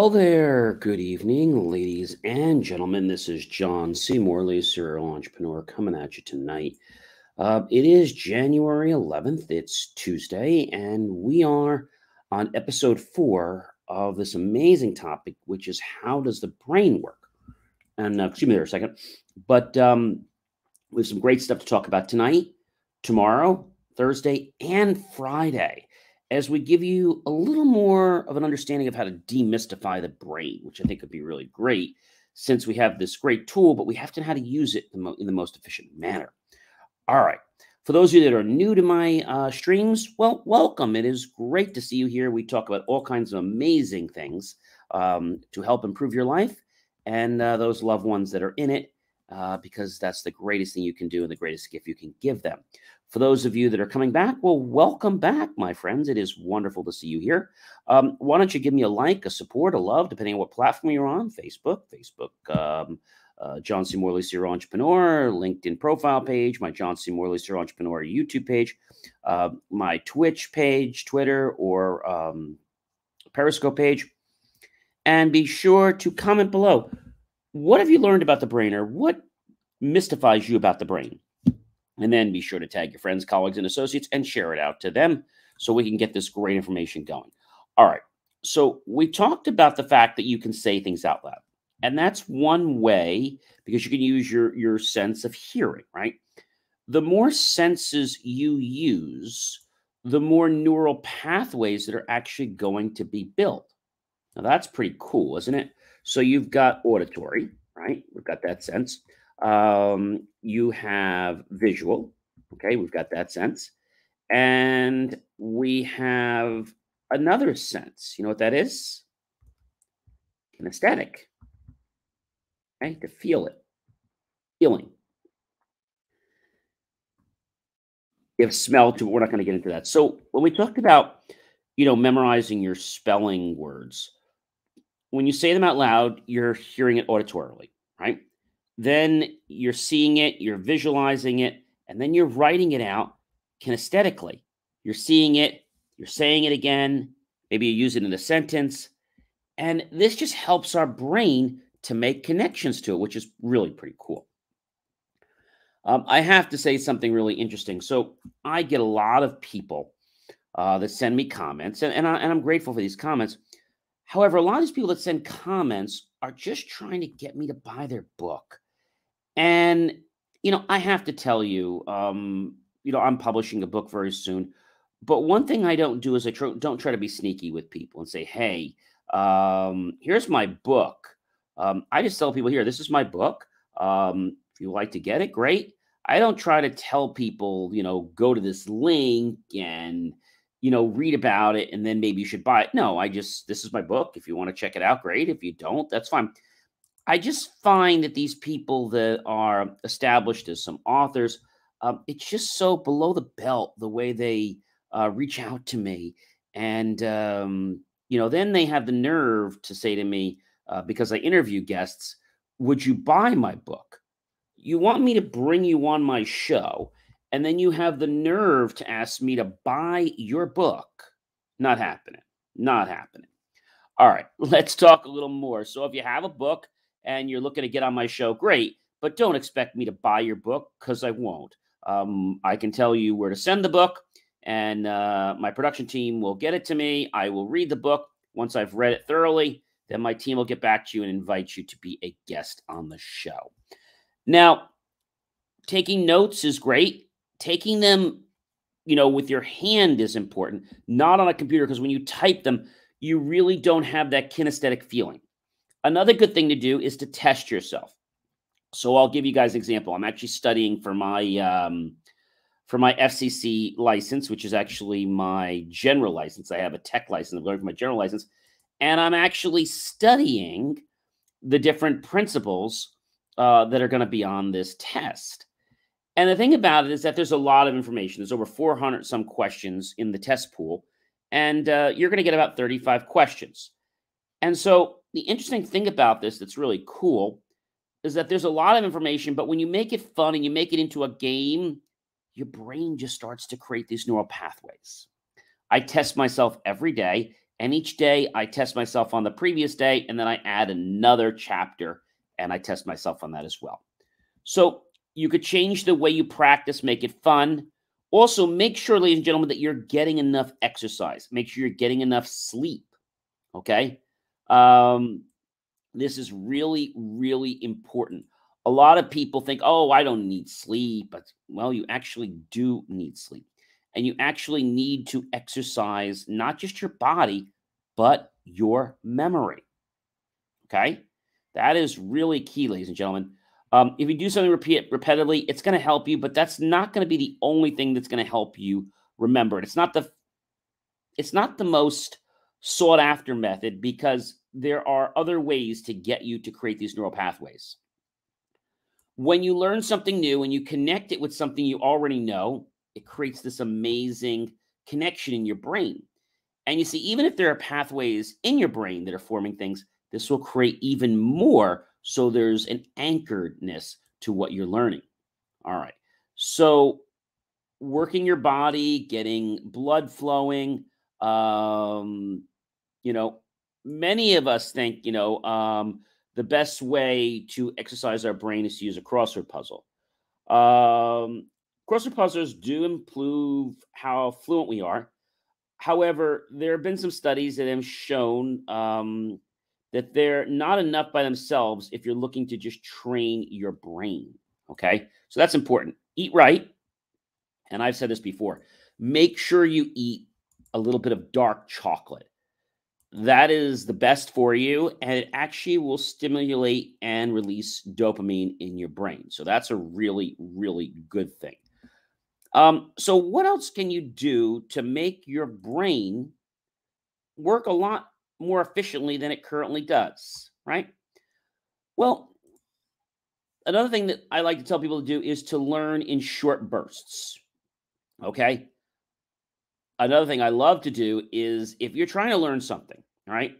Well, there. Good evening, ladies and gentlemen. This is John Seymour, Morley, serial entrepreneur, coming at you tonight. Uh, it is January 11th. It's Tuesday, and we are on episode four of this amazing topic, which is how does the brain work? And uh, excuse me there a second, but um, we have some great stuff to talk about tonight, tomorrow, Thursday, and Friday as we give you a little more of an understanding of how to demystify the brain, which I think would be really great since we have this great tool, but we have to know how to use it in the most efficient manner. All right. For those of you that are new to my uh, streams, well, welcome. It is great to see you here. We talk about all kinds of amazing things um, to help improve your life and uh, those loved ones that are in it, uh, because that's the greatest thing you can do and the greatest gift you can give them. For those of you that are coming back, well, welcome back, my friends. It is wonderful to see you here. Um, why don't you give me a like, a support, a love, depending on what platform you're on Facebook, Facebook, um, uh, John C. Morley, Serial Entrepreneur, LinkedIn profile page, my John C. Morley, Serial Entrepreneur YouTube page, uh, my Twitch page, Twitter, or um, Periscope page. And be sure to comment below. What have you learned about the brain or what mystifies you about the brain? And then be sure to tag your friends, colleagues, and associates and share it out to them so we can get this great information going. All right. So we talked about the fact that you can say things out loud. And that's one way because you can use your, your sense of hearing, right? The more senses you use, the more neural pathways that are actually going to be built. Now, that's pretty cool, isn't it? So you've got auditory, right? We've got that sense. Um, you have visual. Okay, we've got that sense. And we have another sense. You know what that is? Kinesthetic. Okay, to feel it. Feeling. You have smell but we're not going to get into that. So when we talked about, you know, memorizing your spelling words, when you say them out loud, you're hearing it auditorily, right? Then you're seeing it, you're visualizing it, and then you're writing it out kinesthetically. You're seeing it, you're saying it again, maybe you use it in a sentence. And this just helps our brain to make connections to it, which is really pretty cool. Um, I have to say something really interesting. So I get a lot of people uh, that send me comments, and, and, I, and I'm grateful for these comments. However, a lot of these people that send comments are just trying to get me to buy their book. And, you know, I have to tell you, um, you know, I'm publishing a book very soon. But one thing I don't do is I tr- don't try to be sneaky with people and say, hey, um, here's my book. Um, I just tell people here, this is my book. Um, if you like to get it, great. I don't try to tell people, you know, go to this link and, you know, read about it and then maybe you should buy it. No, I just, this is my book. If you want to check it out, great. If you don't, that's fine. I just find that these people that are established as some authors, um, it's just so below the belt the way they uh, reach out to me. And, um, you know, then they have the nerve to say to me, uh, because I interview guests, would you buy my book? You want me to bring you on my show, and then you have the nerve to ask me to buy your book. Not happening. Not happening. All right, let's talk a little more. So if you have a book, and you're looking to get on my show, great. But don't expect me to buy your book because I won't. Um, I can tell you where to send the book, and uh, my production team will get it to me. I will read the book. Once I've read it thoroughly, then my team will get back to you and invite you to be a guest on the show. Now, taking notes is great. Taking them, you know, with your hand is important, not on a computer, because when you type them, you really don't have that kinesthetic feeling. Another good thing to do is to test yourself. So I'll give you guys an example. I'm actually studying for my um, for my FCC license, which is actually my general license. I have a tech license. I'm learning for my general license, and I'm actually studying the different principles uh, that are going to be on this test. And the thing about it is that there's a lot of information. There's over 400 some questions in the test pool, and uh, you're going to get about 35 questions. And so the interesting thing about this that's really cool is that there's a lot of information, but when you make it fun and you make it into a game, your brain just starts to create these neural pathways. I test myself every day, And each day I test myself on the previous day, and then I add another chapter and I test myself on that as well. So you could change the way you practice, make it fun. Also, make sure, ladies and gentlemen, that you're getting enough exercise. Make sure you're getting enough sleep. Okay. Um, this is really, really important. A lot of people think, oh, I don't need sleep. But, well, you actually do need sleep. And you actually need to exercise not just your body, but your memory. Okay. That is really key, ladies and gentlemen. Um, if you do something repeat repetitively, it's going to help you, but that's not going to be the only thing that's going to help you remember it. It's not the it's not the most sought after method because there are other ways to get you to create these neural pathways. When you learn something new and you connect it with something you already know, it creates this amazing connection in your brain. And you see, even if there are pathways in your brain that are forming things, this will create even more so there's an anchoredness to what you're learning. All right. So working your body, getting blood flowing, um, you know, many of us think, you know, um, the best way to exercise our brain is to use a crossword puzzle. Um, crossword puzzles do improve how fluent we are. However, there have been some studies that have shown um, that they're not enough by themselves if you're looking to just train your brain. Okay. So that's important. Eat right. And I've said this before make sure you eat a little bit of dark chocolate. That is the best for you, and it actually will stimulate and release dopamine in your brain. So that's a really, really good thing. Um, so, what else can you do to make your brain work a lot more efficiently than it currently does, right? Well, another thing that I like to tell people to do is to learn in short bursts. Okay. Another thing I love to do is if you're trying to learn something, right?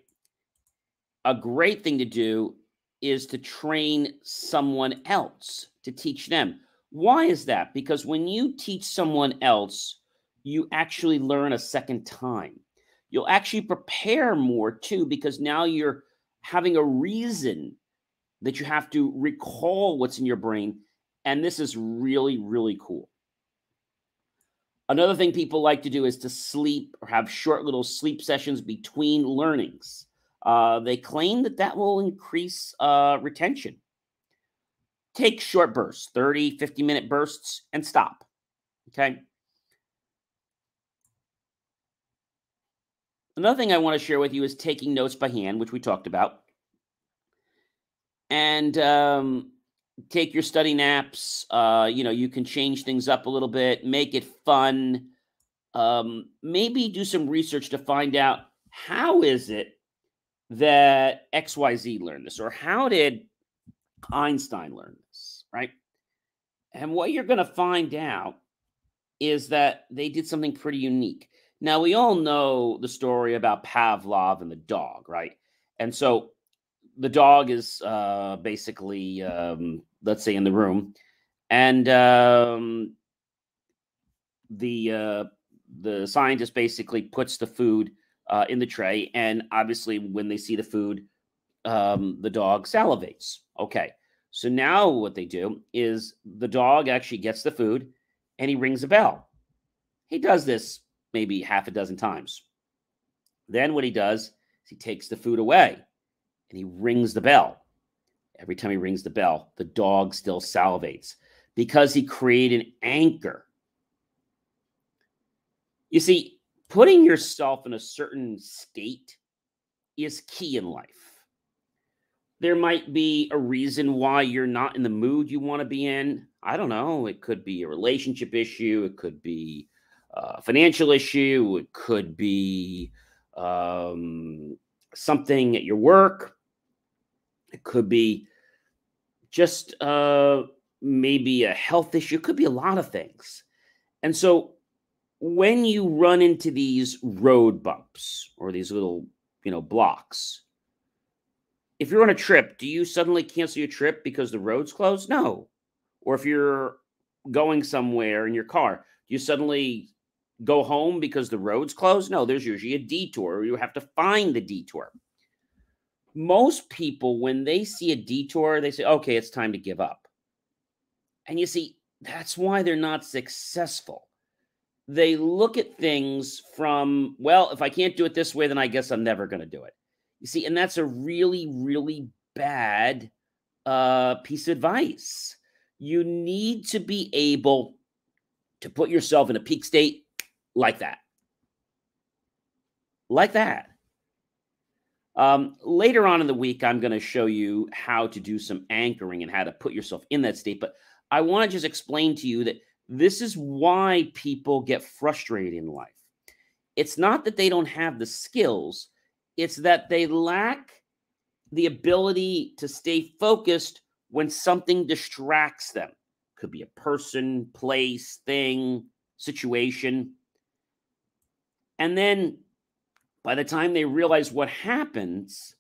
A great thing to do is to train someone else to teach them. Why is that? Because when you teach someone else, you actually learn a second time you'll actually prepare more too because now you're having a reason that you have to recall what's in your brain and this is really really cool another thing people like to do is to sleep or have short little sleep sessions between learnings. Uh, they claim that that will increase uh, retention. Take short bursts 30 50 minute bursts and stop okay? Another thing I want to share with you is taking notes by hand, which we talked about. And um, take your study naps. Uh, you know, you can change things up a little bit, make it fun. Um, maybe do some research to find out how is it that XYZ learned this, or how did Einstein learn this, right? And what you're going to find out is that they did something pretty unique. Now, we all know the story about Pavlov and the dog, right? And so the dog is uh, basically, um, let's say, in the room, and um, the uh, the scientist basically puts the food uh, in the tray, and obviously, when they see the food, um, the dog salivates. Okay, so now what they do is the dog actually gets the food, and he rings a bell. He does this maybe half a dozen times. Then what he does is he takes the food away and he rings the bell. Every time he rings the bell, the dog still salivates because he created an anchor. You see, putting yourself in a certain state is key in life. There might be a reason why you're not in the mood you want to be in. I don't know. It could be a relationship issue, it could be a financial issue, it could be um, something at your work, it could be just uh, maybe a health issue, it could be a lot of things. And so when you run into these road bumps or these little, you know, blocks, if you're on a trip, do you suddenly cancel your trip because the road's closed? No. Or if you're going somewhere in your car, do you suddenly go home because the road's closed. No, there's usually a detour. You have to find the detour. Most people, when they see a detour, they say, okay, it's time to give up. And you see, that's why they're not successful. They look at things from, well, if I can't do it this way, then I guess I'm never going to do it. You see, and that's a really, really bad uh, piece of advice. You need to be able to put yourself in a peak state like that. Like that. Um, later on in the week, I'm going to show you how to do some anchoring and how to put yourself in that state. But I want to just explain to you that this is why people get frustrated in life. It's not that they don't have the skills, it's that they lack the ability to stay focused when something distracts them. Could be a person, place, thing, situation. And then by the time they realize what happens,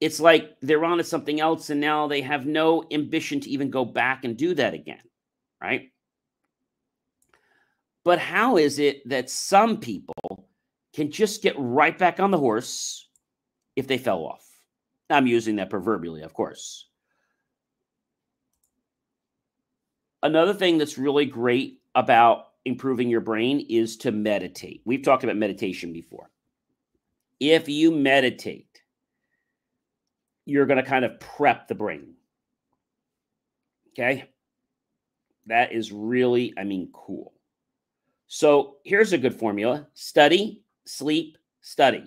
it's like they're on to something else and now they have no ambition to even go back and do that again, right? But how is it that some people can just get right back on the horse if they fell off? I'm using that proverbially, of course. Another thing that's really great about improving your brain is to meditate. We've talked about meditation before. If you meditate, you're going to kind of prep the brain. Okay. That is really, I mean, cool. So here's a good formula study, sleep, study.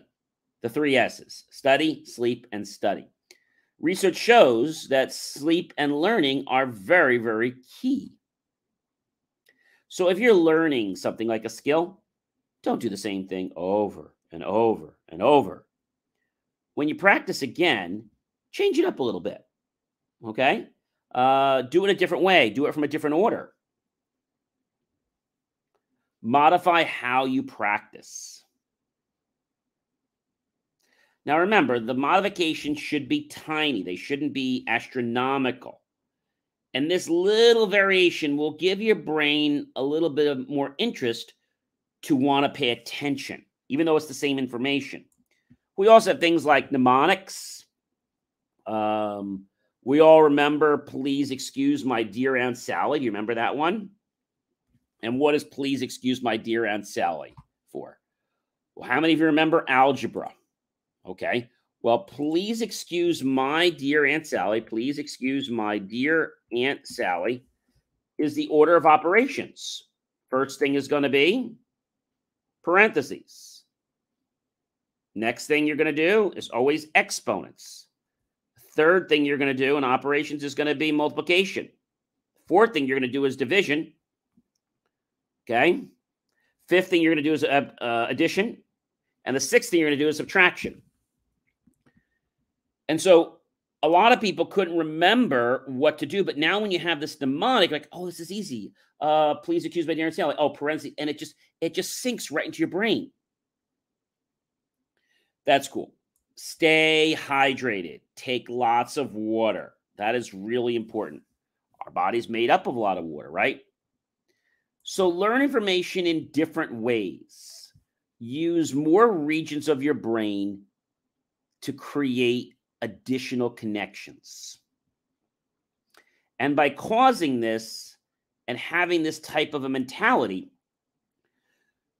The three S's study, sleep, and study. Research shows that sleep and learning are very, very key. So if you're learning something like a skill, don't do the same thing over and over and over. When you practice again, change it up a little bit. Okay? Uh, do it a different way, do it from a different order. Modify how you practice. Now, remember, the modifications should be tiny, they shouldn't be astronomical. And this little variation will give your brain a little bit of more interest to want to pay attention, even though it's the same information. We also have things like mnemonics. Um, we all remember, please excuse my dear Aunt Sally. Do you remember that one? And what is please excuse my dear Aunt Sally for? Well, how many of you remember algebra? Okay. Well, please excuse my dear Aunt Sally. Please excuse my dear Aunt Sally is the order of operations. First thing is going to be parentheses. Next thing you're going to do is always exponents. Third thing you're going to do in operations is going to be multiplication. Fourth thing you're going to do is division. Okay. Fifth thing you're going to do is uh, uh, addition. And the sixth thing you're going to do is subtraction. And so a lot of people couldn't remember what to do. But now when you have this mnemonic, like, oh, this is easy. Uh, please accuse my dear Sally. Oh, parentheses. And it just it just sinks right into your brain. That's cool. Stay hydrated. Take lots of water. That is really important. Our body's made up of a lot of water, right? So learn information in different ways. Use more regions of your brain to create additional connections. And by causing this and having this type of a mentality,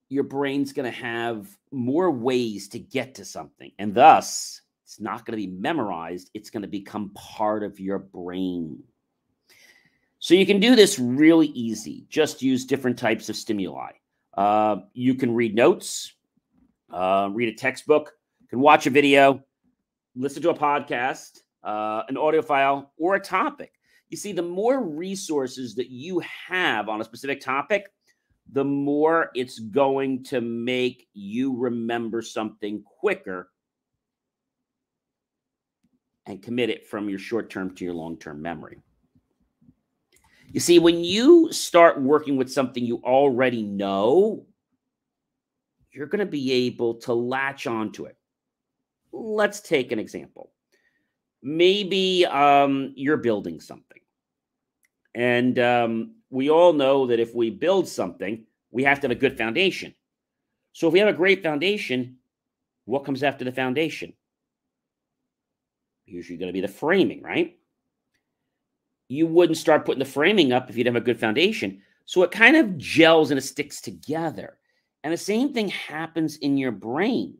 your brain's going to have more ways to get to something. And thus, it's not going to be memorized, it's going to become part of your brain. So you can do this really easy. Just use different types of stimuli. Uh, you can read notes, uh, read a textbook, can watch a video, listen to a podcast, uh, an audio file, or a topic. You see, the more resources that you have on a specific topic, the more it's going to make you remember something quicker and commit it from your short term to your long term memory. You see, when you start working with something you already know, you're going to be able to latch onto it. Let's take an example. Maybe um, you're building something. And um, we all know that if we build something, we have to have a good foundation. So if we have a great foundation, what comes after the foundation? Usually going to be the framing, right? You wouldn't start putting the framing up if you'd have a good foundation. So it kind of gels and it sticks together. And the same thing happens in your brain.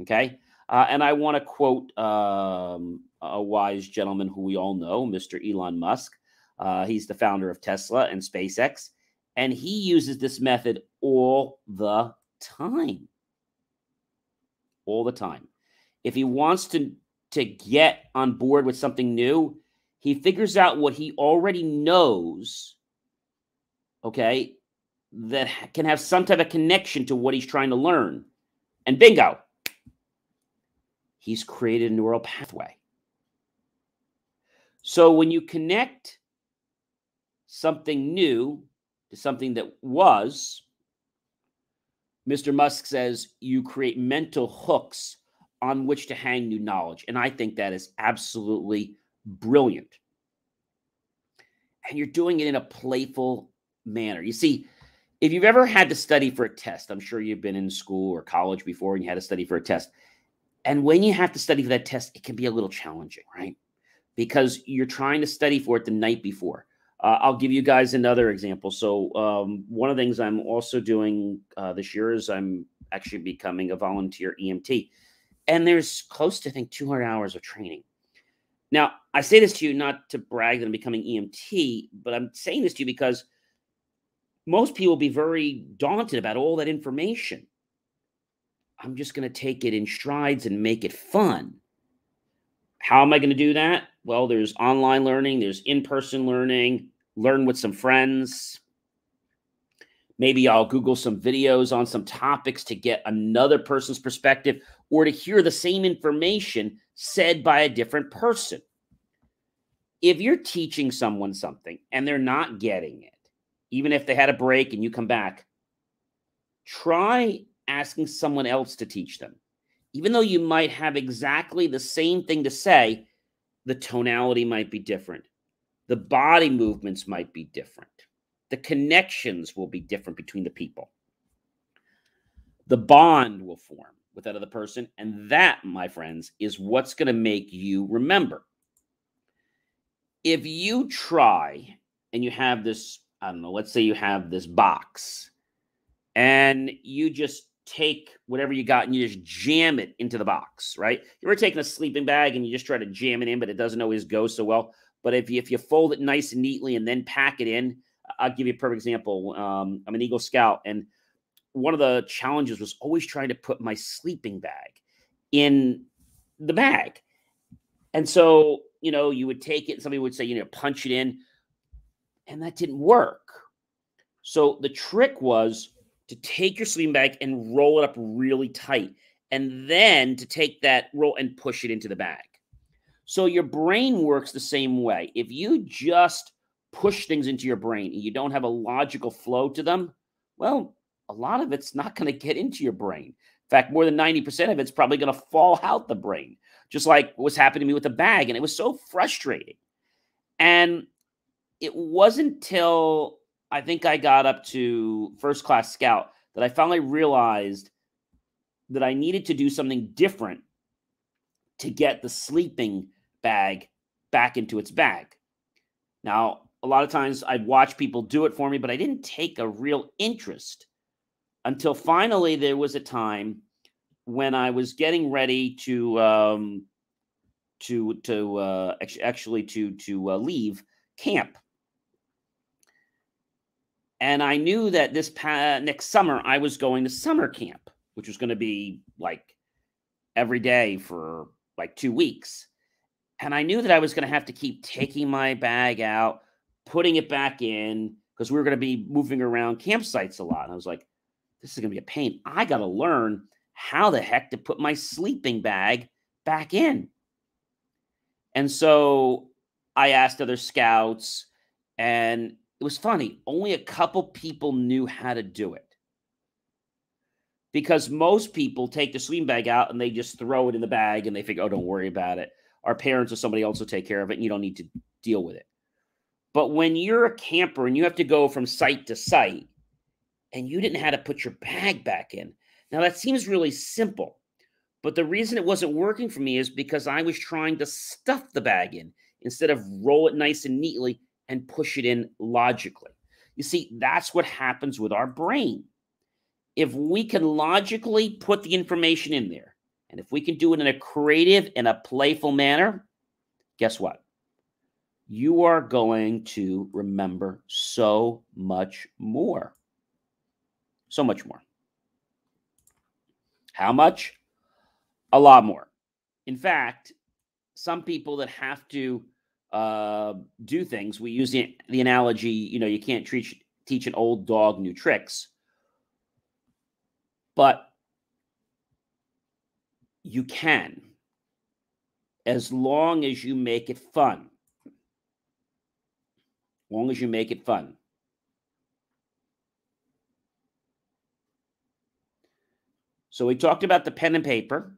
Okay. Uh, and I want to quote um, a wise gentleman who we all know, Mr. Elon Musk. Uh, he's the founder of Tesla and SpaceX. And he uses this method all the time. All the time. If he wants to, to get on board with something new, he figures out what he already knows, okay, that can have some type of connection to what he's trying to learn. And bingo, he's created a neural pathway. So when you connect something new to something that was, Mr. Musk says you create mental hooks on which to hang new knowledge. And I think that is absolutely brilliant. And you're doing it in a playful manner. You see, if you've ever had to study for a test, I'm sure you've been in school or college before and you had to study for a test. And when you have to study for that test, it can be a little challenging, right? Because you're trying to study for it the night before. Uh, I'll give you guys another example. So, um, one of the things I'm also doing uh, this year is I'm actually becoming a volunteer EMT. And there's close to, I think, 200 hours of training. Now, I say this to you not to brag that I'm becoming EMT, but I'm saying this to you because most people will be very daunted about all that information. I'm just going to take it in strides and make it fun. How am I going to do that? Well, there's online learning, there's in person learning, learn with some friends. Maybe I'll Google some videos on some topics to get another person's perspective or to hear the same information said by a different person. If you're teaching someone something and they're not getting it, even if they had a break and you come back, try asking someone else to teach them. Even though you might have exactly the same thing to say, the tonality might be different. The body movements might be different. The connections will be different between the people. The bond will form with that other person. And that, my friends, is what's going to make you remember. If you try and you have this, I don't know, let's say you have this box and you just take whatever you got and you just jam it into the box, right? You ever taking a sleeping bag and you just try to jam it in, but it doesn't always go so well. But if you, if you fold it nice and neatly and then pack it in, I'll give you a perfect example. Um, I'm an Eagle Scout, and one of the challenges was always trying to put my sleeping bag in the bag. And so, you know, you would take it, somebody would say, you know, punch it in, and that didn't work. So the trick was to take your sleeping bag and roll it up really tight, and then to take that roll and push it into the bag. So your brain works the same way. If you just push things into your brain and you don't have a logical flow to them, well, a lot of it's not going to get into your brain. In fact, more than 90% of it's probably going to fall out the brain, just like what's happening to me with the bag. And it was so frustrating. And it wasn't until I think I got up to first class scout that I finally realized that I needed to do something different to get the sleeping bag back into its bag. Now, a lot of times I'd watch people do it for me, but I didn't take a real interest until finally there was a time when I was getting ready to um, to to uh, actually to to uh, leave camp, and I knew that this next summer I was going to summer camp, which was going to be like every day for like two weeks, and I knew that I was going to have to keep taking my bag out, putting it back in because we were going to be moving around campsites a lot. And I was like, this is going to be a pain. I got to learn how the heck to put my sleeping bag back in. And so I asked other scouts, and it was funny. Only a couple people knew how to do it. Because most people take the sleeping bag out and they just throw it in the bag and they think, oh, don't worry about it. Our parents or somebody else will take care of it and you don't need to deal with it. But when you're a camper and you have to go from site to site, and you didn't how to put your bag back in. Now, that seems really simple, but the reason it wasn't working for me is because I was trying to stuff the bag in instead of roll it nice and neatly and push it in logically. You see, that's what happens with our brain. If we can logically put the information in there, and if we can do it in a creative and a playful manner, guess what? You are going to remember so much more. So much more. How much? A lot more. In fact, some people that have to uh, do things, we use the, the analogy, you know, you can't teach, teach an old dog new tricks. But you can, as long as you make it fun. As long as you make it fun. So we talked about the pen and paper.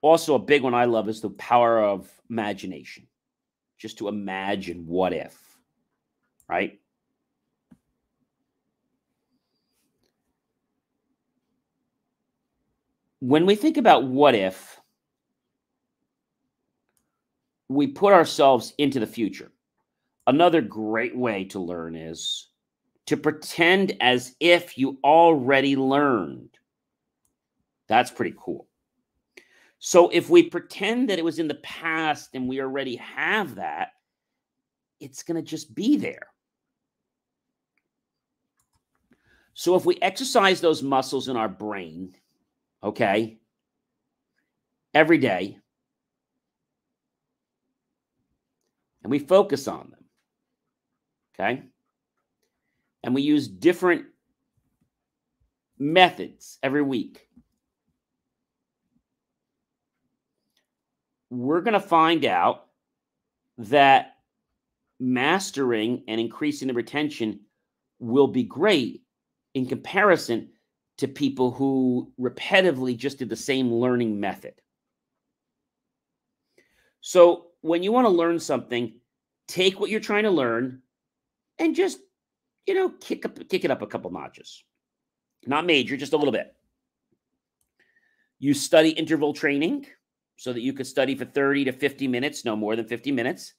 Also, a big one I love is the power of imagination. Just to imagine what if, right? When we think about what if, we put ourselves into the future. Another great way to learn is to pretend as if you already learned. That's pretty cool. So if we pretend that it was in the past and we already have that, it's going to just be there. So if we exercise those muscles in our brain, okay, every day, and we focus on them, okay, and we use different methods every week, we're going to find out that mastering and increasing the retention will be great in comparison to people who repetitively just did the same learning method. So, when you want to learn something, take what you're trying to learn and just, you know, kick up kick it up a couple notches. Not major, just a little bit. You study interval training so that you could study for 30 to 50 minutes, no more than 50 minutes,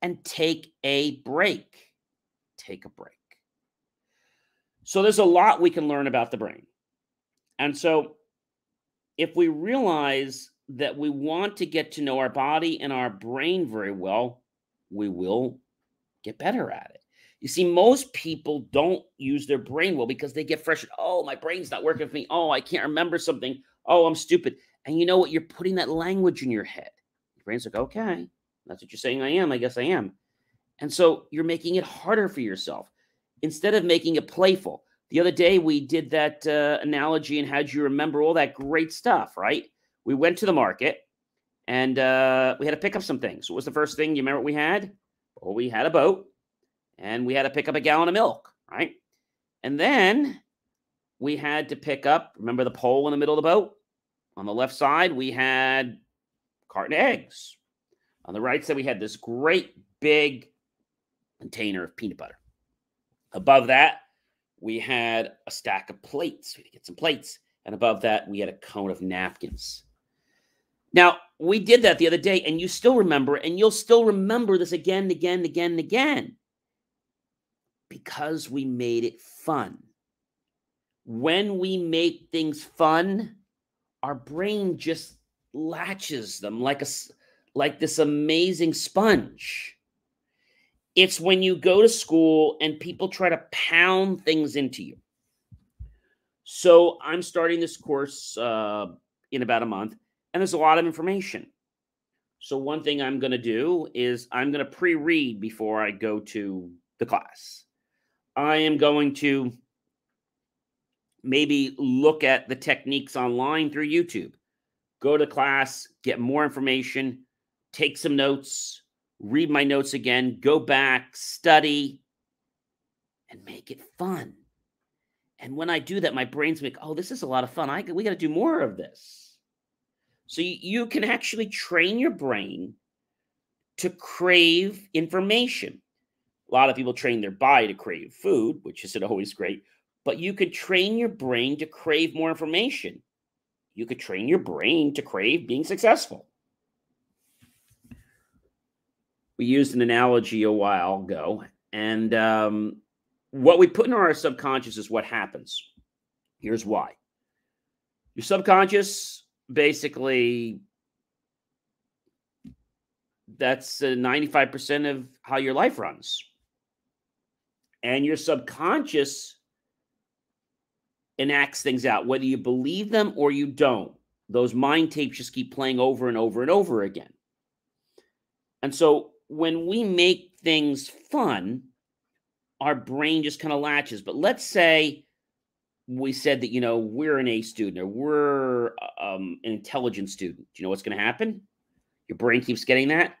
and take a break. Take a break. So there's a lot we can learn about the brain. And so if we realize that we want to get to know our body and our brain very well, we will get better at it. You see, most people don't use their brain well because they get frustrated. Oh, my brain's not working for me. Oh, I can't remember something. Oh, I'm stupid. And you know what? You're putting that language in your head. Your brain's like, okay, that's what you're saying I am. I guess I am. And so you're making it harder for yourself instead of making it playful. The other day we did that uh, analogy and had you remember all that great stuff, right? We went to the market and uh, we had to pick up some things. What was the first thing? You remember we had? Well, we had a boat and we had to pick up a gallon of milk, right? And then we had to pick up, remember the pole in the middle of the boat? On the left side, we had carton eggs. On the right side, we had this great big container of peanut butter. Above that, we had a stack of plates. We had to get some plates. And above that, we had a cone of napkins. Now, we did that the other day, and you still remember, and you'll still remember this again and again and again and again because we made it fun. When we make things fun, our brain just latches them like a like this amazing sponge. It's when you go to school and people try to pound things into you. So I'm starting this course uh, in about a month, and there's a lot of information. So one thing I'm going to do is I'm going to pre-read before I go to the class. I am going to maybe look at the techniques online through YouTube. Go to class, get more information, take some notes, read my notes again, go back, study, and make it fun. And when I do that, my brain's like, oh, this is a lot of fun. I we got to do more of this. So you, you can actually train your brain to crave information. A lot of people train their body to crave food, which isn't always great. but you could train your brain to crave more information. You could train your brain to crave being successful. We used an analogy a while ago, and um, what we put in our subconscious is what happens. Here's why your subconscious basically that's uh, 95% of how your life runs and your subconscious enacts things out, whether you believe them or you don't. Those mind tapes just keep playing over and over and over again. And so when we make things fun, our brain just kind of latches. But let's say we said that, you know, we're an A student or we're um, an intelligent student. Do you know what's going to happen? Your brain keeps getting that.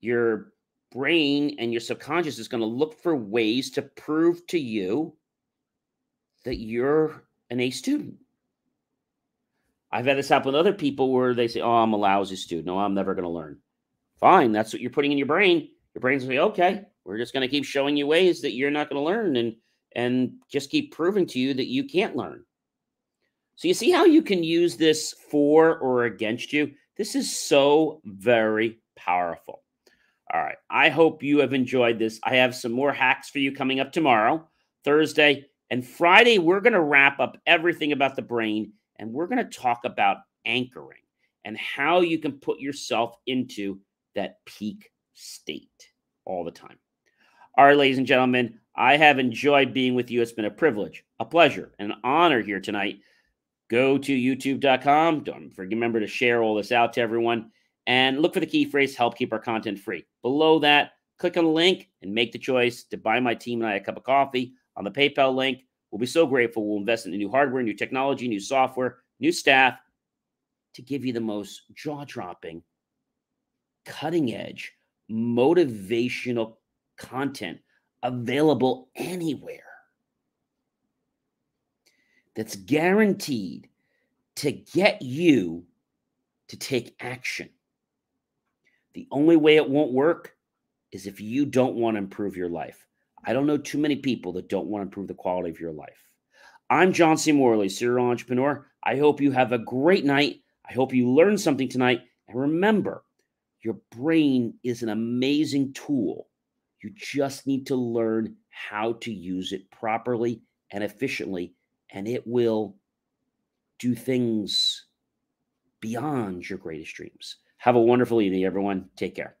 Your brain and your subconscious is going to look for ways to prove to you that you're an A student. I've had this happen with other people where they say, Oh, I'm a lousy student. No, I'm never going to learn. Fine. That's what you're putting in your brain. Your brain's to say, Okay, we're just going to keep showing you ways that you're not going to learn and, and just keep proving to you that you can't learn. So you see how you can use this for or against you? This is so very powerful. All right. I hope you have enjoyed this. I have some more hacks for you coming up tomorrow, Thursday, and Friday. We're going to wrap up everything about the brain and we're going to talk about anchoring and how you can put yourself into that peak state all the time. All right, ladies and gentlemen, I have enjoyed being with you. It's been a privilege, a pleasure, and an honor here tonight. Go to youtube.com. Don't forget, remember to share all this out to everyone and look for the key phrase help keep our content free. Below that, click on the link and make the choice to buy my team and I a cup of coffee on the PayPal link. We'll be so grateful. We'll invest in new hardware, new technology, new software, new staff to give you the most jaw dropping, cutting edge, motivational content available anywhere that's guaranteed to get you to take action. The only way it won't work is if you don't want to improve your life. I don't know too many people that don't want to improve the quality of your life. I'm John C. Morley, serial entrepreneur. I hope you have a great night. I hope you learned something tonight. And remember, your brain is an amazing tool. You just need to learn how to use it properly and efficiently, and it will do things beyond your greatest dreams. Have a wonderful evening, everyone. Take care.